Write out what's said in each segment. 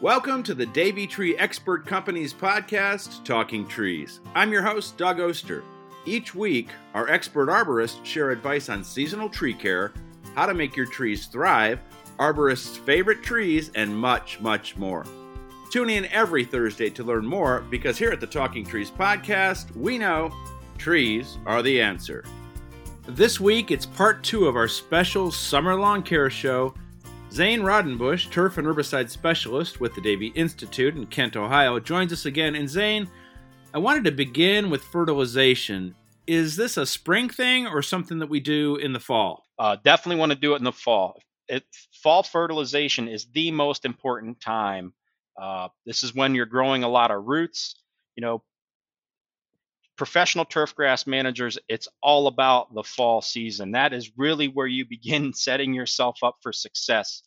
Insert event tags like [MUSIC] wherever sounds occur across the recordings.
Welcome to the Davey Tree Expert Company's podcast, Talking Trees. I'm your host, Doug Oster. Each week, our expert arborists share advice on seasonal tree care, how to make your trees thrive, arborists' favorite trees, and much, much more. Tune in every Thursday to learn more because here at the Talking Trees podcast, we know trees are the answer. This week, it's part two of our special summer lawn care show Zane Raudenbush, turf and herbicide specialist with the Davey Institute in Kent, Ohio, joins us again. And Zane, I wanted to begin with fertilization. Is this a spring thing or something that we do in the fall? Uh, definitely want to do it in the fall. It, fall fertilization is the most important time. Uh, this is when you're growing a lot of roots. You know, professional turfgrass managers, it's all about the fall season. That is really where you begin [LAUGHS] setting yourself up for success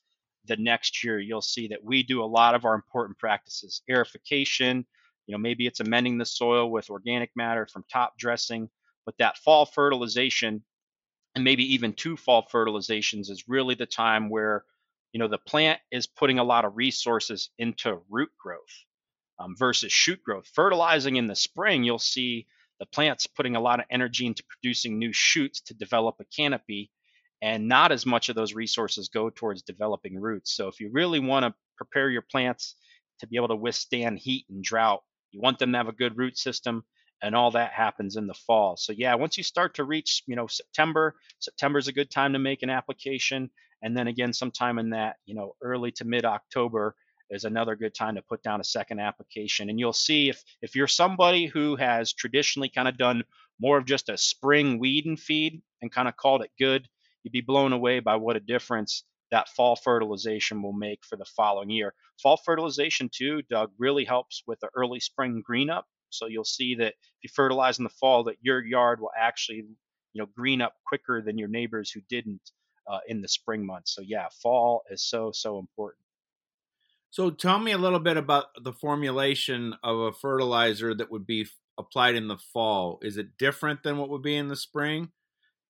the next year. You'll see that we do a lot of our important practices aerification, you know, maybe it's amending the soil with organic matter from top dressing, but that fall fertilization and maybe even two fall fertilizations is really the time where you know the plant is putting a lot of resources into root growth um, versus shoot growth fertilizing in the spring you'll see the plant's putting a lot of energy into producing new shoots to develop a canopy and not as much of those resources go towards developing roots. So if you really want to prepare your plants to be able to withstand heat and drought you want them to have a good root system and all that happens in the fall. So yeah once you start to reach you know september september is a good time to make an application. And then again sometime in that you know early to mid october is another good time to put down a second application. And you'll see if if you're somebody who has traditionally kind of done more of just a spring weed and feed and kind of called it good, you'd be blown away by what a difference that fall fertilization will make for the following year. Fall fertilization too, Doug, really helps with the early spring green up. So you'll see that if you fertilize in the fall, that your yard will actually, you know, green up quicker than your neighbors who didn't uh, in the spring months. So yeah, fall is so so important. So tell me a little bit about the formulation of a fertilizer that would be applied in the fall. Is it different than what would be in the spring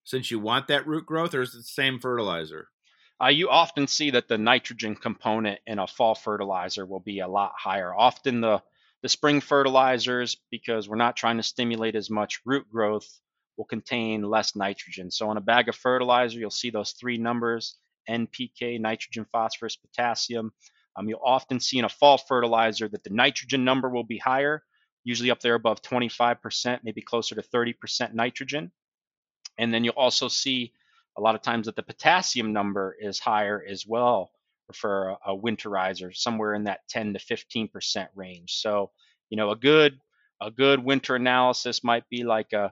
since you want that root growth or is it the same fertilizer? Uh, you often see that the nitrogen component in a fall fertilizer will be a lot higher. Often the the spring fertilizers, because we're not trying to stimulate as much root growth, will contain less nitrogen. So on a bag of fertilizer, you'll see those three numbers: NPK, nitrogen, phosphorus, potassium. Um, you'll often see in a fall fertilizer that the nitrogen number will be higher, usually up there above 25%, maybe closer to 30% nitrogen. And then you'll also see a lot of times that the potassium number is higher as well for a, a winterizer, somewhere in that 10 to 15% range. So, you know, a good a good winter analysis might be like a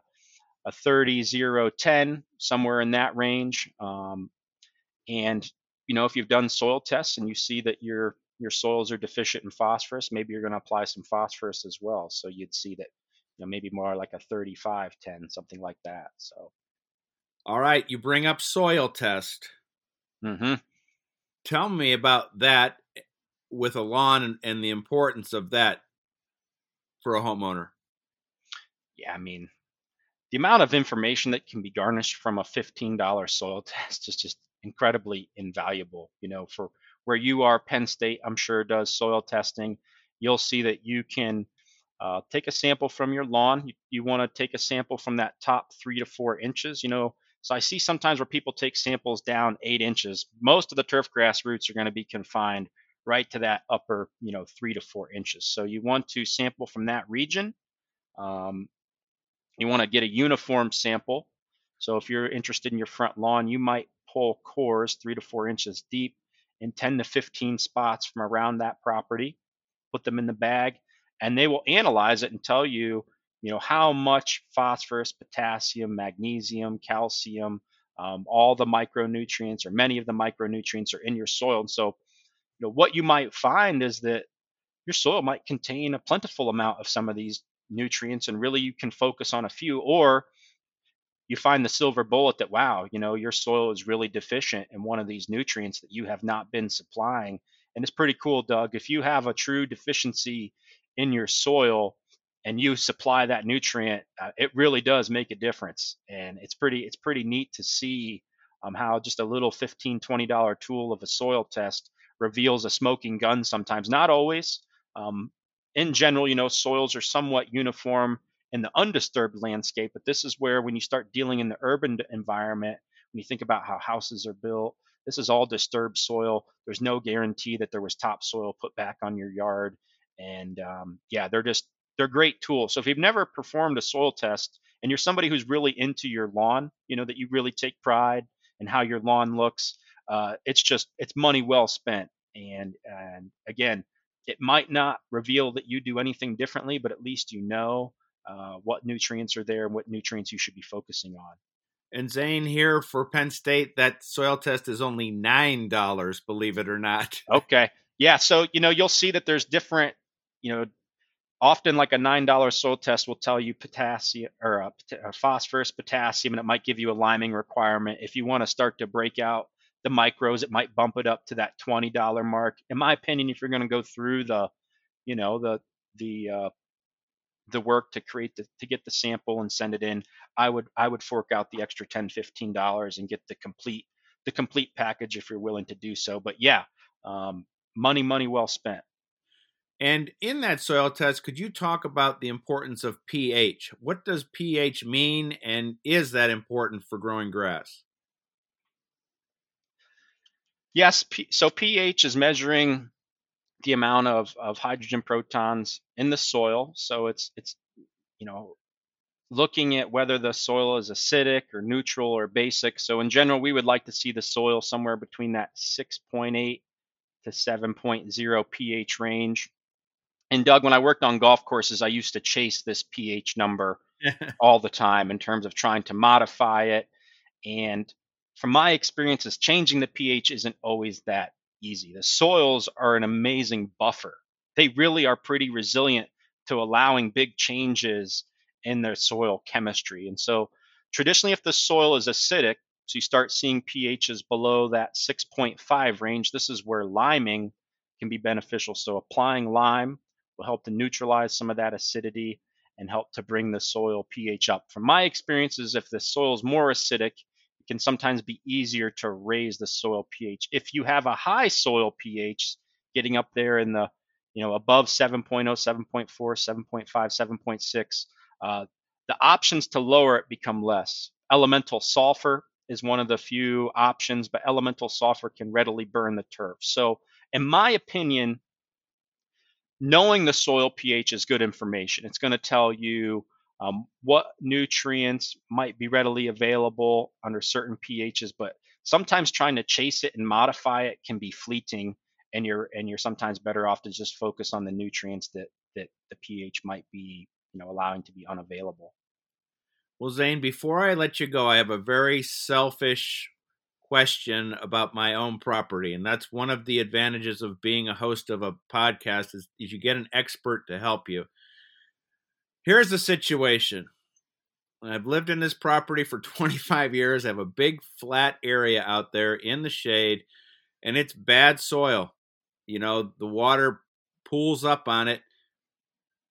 a 30 0 10 somewhere in that range um, and you know, if you've done soil tests and you see that your your soils are deficient in phosphorus, maybe you're going to apply some phosphorus as well. So you'd see that, you know, maybe more like a 35 10, something like that. So, all right, you bring up soil test. Mm-hmm. Tell me about that with a lawn and, and the importance of that for a homeowner. Yeah, I mean, the amount of information that can be garnished from a $15 soil [LAUGHS] test is just incredibly invaluable. You know, for where you are, Penn State, I'm sure does soil testing. You'll see that you can uh, take a sample from your lawn. You, you want to take a sample from that top three to four inches. You know, so I see sometimes where people take samples down eight inches. Most of the turf grass roots are going to be confined right to that upper, you know, three to four inches. So you want to sample from that region. Um, you want to get a uniform sample. So if you're interested in your front lawn, you might pull cores three to four inches deep in 10 to 15 spots from around that property, put them in the bag, and they will analyze it and tell you, you know, how much phosphorus, potassium, magnesium, calcium, um, all the micronutrients or many of the micronutrients are in your soil. And so, you know, what you might find is that your soil might contain a plentiful amount of some of these nutrients, and really you can focus on a few, or you find the silver bullet that wow you know your soil is really deficient in one of these nutrients that you have not been supplying and it's pretty cool doug if you have a true deficiency in your soil and you supply that nutrient uh, it really does make a difference and it's pretty it's pretty neat to see um, how just a little 15 20 dollar tool of a soil test reveals a smoking gun sometimes. Not always. Um, in general, you know, soils are somewhat uniform in the undisturbed landscape, but this is where when you start dealing in the urban environment, when you think about how houses are built, this is all disturbed soil. There's no guarantee that there was topsoil put back on your yard. And um, yeah, they're just they're great tools. So if you've never performed a soil test and you're somebody who's really into your lawn, you know that you really take pride in how your lawn looks, uh, it's just it's money well spent. And and again, it might not reveal that you do anything differently, but at least you know uh, what nutrients are there and what nutrients you should be focusing on. And Zane here for Penn State, that soil test is only nine dollars, believe it or not. [LAUGHS] Okay. Yeah. So you know you'll see that there's different, you know, often like a nine dollar soil test will tell you potassium or a, a phosphorus, potassium, and it might give you a liming requirement. If you want to start to break out the micros, it might bump it up to that twenty dollar mark. In my opinion, if you're going to go through the, you know, the the uh, the work to create the to get the sample and send it in, I would I would fork out the extra 10 15 dollars and get the complete the complete package if you're willing to do so. But yeah, um, money money well spent. And in that soil test, could you talk about the importance of pH? What does pH mean, and is that important for growing grass? Yes, so pH is measuring the amount of, of hydrogen protons in the soil. So it's it's you know looking at whether the soil is acidic or neutral or basic. So in general, we would like to see the soil somewhere between that 6.8 to 7.0 pH range. And Doug, when I worked on golf courses, I used to chase this pH number [LAUGHS] all the time in terms of trying to modify it. And from my experiences, changing the pH isn't always that easy. The soils are an amazing buffer. They really are pretty resilient to allowing big changes in their soil chemistry. And so, traditionally, if the soil is acidic, so you start seeing pHs below that 6.5 range, this is where liming can be beneficial. So, applying lime will help to neutralize some of that acidity and help to bring the soil pH up. From my experiences, if the soil is more acidic, can sometimes be easier to raise the soil pH. If you have a high soil pH, getting up there in the you know above 7.0, 7.4, 7.5, 7.6, uh, the options to lower it become less. Elemental sulfur is one of the few options, but elemental sulfur can readily burn the turf. So, in my opinion, knowing the soil pH is good information. It's going to tell you um, what nutrients might be readily available under certain pHs, but sometimes trying to chase it and modify it can be fleeting, and you're and you're sometimes better off to just focus on the nutrients that that the pH might be you know allowing to be unavailable. Well, Zane, before I let you go, I have a very selfish question about my own property, and that's one of the advantages of being a host of a podcast is, is you get an expert to help you. Here's the situation. I've lived in this property for [LAUGHS] 25 years. I have a big flat area out there in the shade, and it's bad soil. You know, the water pools up on it.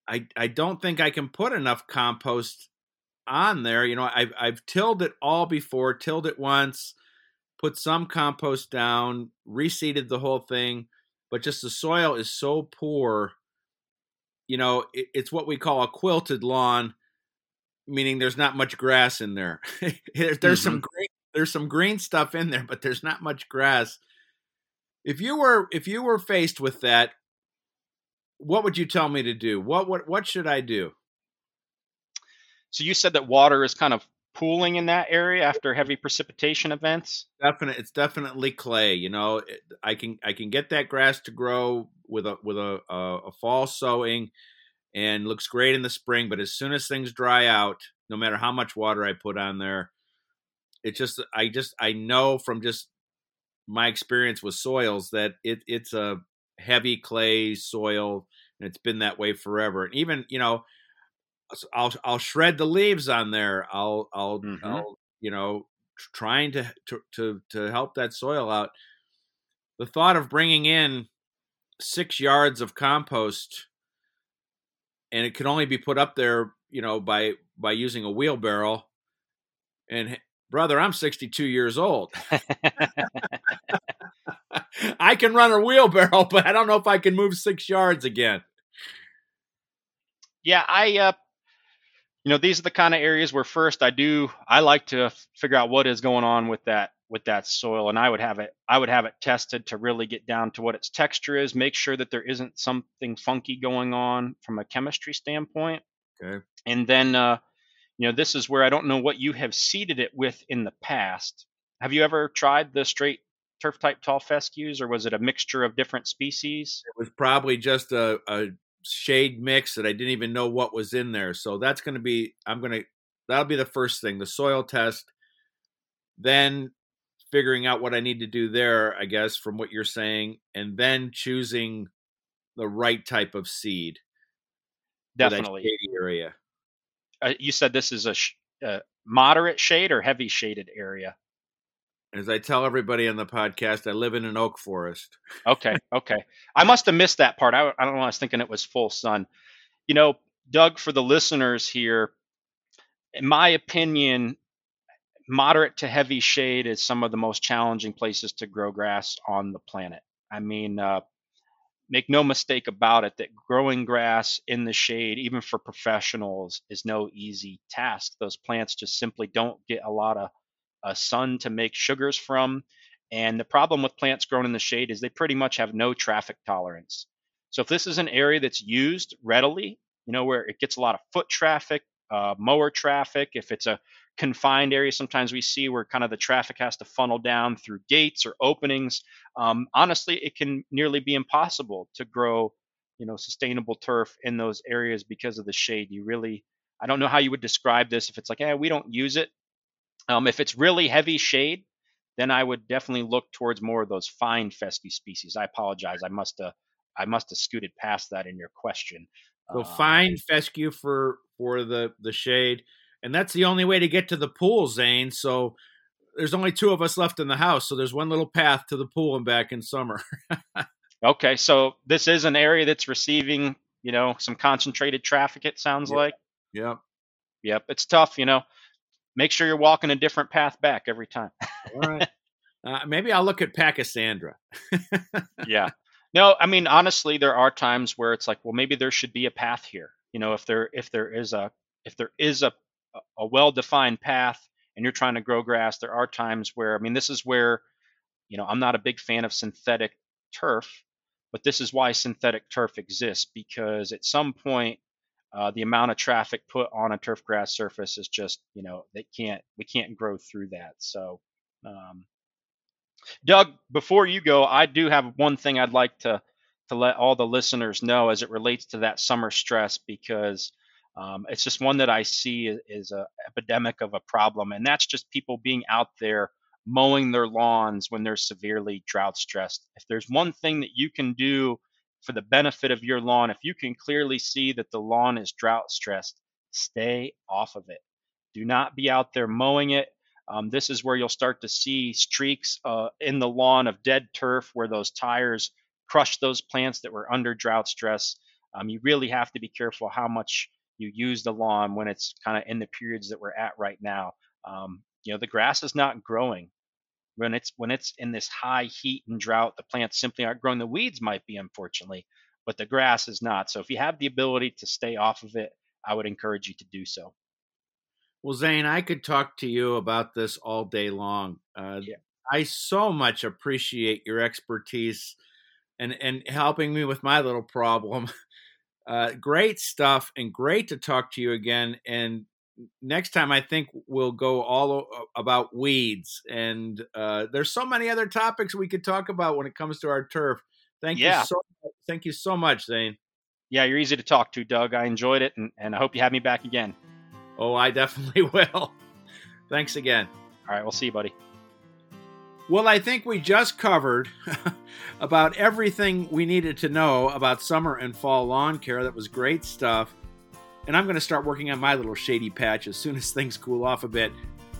I I don't think I can put enough compost on there. You know, I've I've tilled it all before, tilled it once, put some compost down, reseeded the whole thing, but just the soil is so poor you know, it, it's what we call a quilted lawn, meaning there's not much grass in there. [LAUGHS] there's mm-hmm. some green, there's some green stuff in there, but there's not much grass. If you were if you were faced with that, what would you tell me to do? What what what should I do? So you said that water is kind of pooling in that area after heavy precipitation events. Definitely, it's definitely clay. You know, I can I can get that grass to grow with a with a, a, a fall sowing and looks great in the spring. But as soon as things dry out, no matter how much water I put on there, it just I just I know from just my experience with soils that it it's a heavy clay soil and it's been that way forever. And even you know, I'll I'll shred the leaves on there. I'll I'll, mm-hmm. I'll you know trying to, to to to help that soil out. The thought of bringing in six yards of compost and it can only be put up there you know by by using a wheelbarrow and brother i'm 62 years old [LAUGHS] I can run a wheelbarrow, [LAUGHS] but I don't know if I can move six yards again. Yeah, I uh, you know these are the kind of areas where first i do i like to figure out what is going on with that with that soil and i would have it i would have it tested to really get down to what its texture is make sure that there isn't something funky going on from a chemistry standpoint. Okay. And then uh, you know this is where i don't know what you have seeded it with in the past. Have you ever tried the straight turf type tall fescues or was it a mixture of different species? It was probably just a, a shade mix that I didn't even know what was in there. So that's going to be, I'm going to, that'll be the first thing the soil test. Then figuring out what I need to do there, I guess, from what you're saying, and then choosing the right type of seed. Definitely. area. Uh, you said this is a, sh- a moderate shade or heavy shaded area? As I tell everybody on the podcast, I live in an oak forest. okay, okay. I must have missed that part. I, I don't know. I was thinking it was full sun. You know, Doug, for the listeners here, in my opinion, moderate to heavy shade is some of the most challenging places to grow grass on the planet. I mean, uh, make no mistake about it that growing grass in the shade, even for professionals, is no easy task. Those plants just simply don't get a lot of uh, sun to make sugars from. And the problem with plants grown in the shade is they pretty much have no traffic tolerance. So if this is an area that's used readily, you know, where it gets a lot of foot traffic, uh, mower traffic, if it's a confined area, sometimes we see where kind of the traffic has to funnel down through gates or openings. Um, honestly, it can nearly be impossible to grow, you know, sustainable turf in those areas because of the shade. You really, I don't know how you would describe this. If it's like, yeah, we don't use it, um, if it's really heavy shade, then I would definitely look towards more of those fine fescue species. I apologize. I must have I must have scooted past that in your question. So uh, fine fescue for for the the shade, and that's the only way to get to the pool, Zane. So there's only two of us left in the house, so there's one little path to the pool and back in summer. [LAUGHS] okay, so this is an area that's receiving you know some concentrated traffic. It sounds yep. like. Yep. Yep. It's tough, you know make sure you're walking a different path back every time. All right. [LAUGHS] Uh, maybe I'll look at Pachysandra. [LAUGHS] yeah. No, I mean honestly, there are times where it's like, well, maybe there should be a path here. You know, if there if there is a if there is a a well-defined path and you're trying to grow grass, there are times where I mean, this is where you know I'm not a big fan of synthetic turf, but this is why synthetic turf exists because at some point uh, the amount of traffic put on a turf grass surface is just you know they can't we can't grow through that. So um, doug before you go i do have one thing i'd like to to let all the listeners know as it relates to that summer stress because um, it's just one that i see is, is a epidemic of a problem and that's just people being out there mowing their lawns when they're severely drought stressed if there's one thing that you can do for the benefit of your lawn. If you can clearly see that the lawn is drought stressed, stay off of it. Do not be out there mowing it. Um, this is where you'll start to see streaks uh, in the lawn of dead turf where those tires crush those plants that were under drought stress. Um, you really have to be careful how much you use the lawn when it's kind of in the periods that we're at right now. Um, you know, the grass is not growing when it's when it's in this high heat and drought the plants simply aren't growing. The weeds might be unfortunately but the grass is not. So if you have the ability to stay off of it i would encourage you to do so. Well zane i could talk to you about this all day long. Uh, yeah. i so much appreciate your expertise and and helping me with my little problem. [LAUGHS] Uh, great stuff and great to talk to you again and next time I think we'll go all about weeds and uh, there's so many other topics we could talk about when it comes to our turf. Thank yeah. you so thank you so much, Zane. Yeah, you're easy to talk to, Doug. I enjoyed it and, and I hope you have me back again. Oh, I [LAUGHS] definitely will. Thanks again. All right, we'll see you, buddy. Well, I think we just covered [LAUGHS] about everything we needed to know about summer and fall lawn care. That was great stuff and I'm going to start working on my little shady patch as soon as things cool off a bit.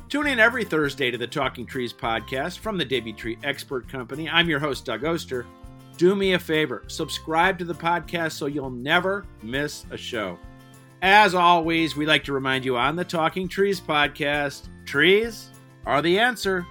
Tune in every Thursday to the Talking Trees podcast from the Davey Tree Expert Company. I'm your host, Doug Oster. Do me a favor, subscribe to the podcast so you'll never miss a show. As always, we like to remind you on the Talking Trees podcast trees are the answer.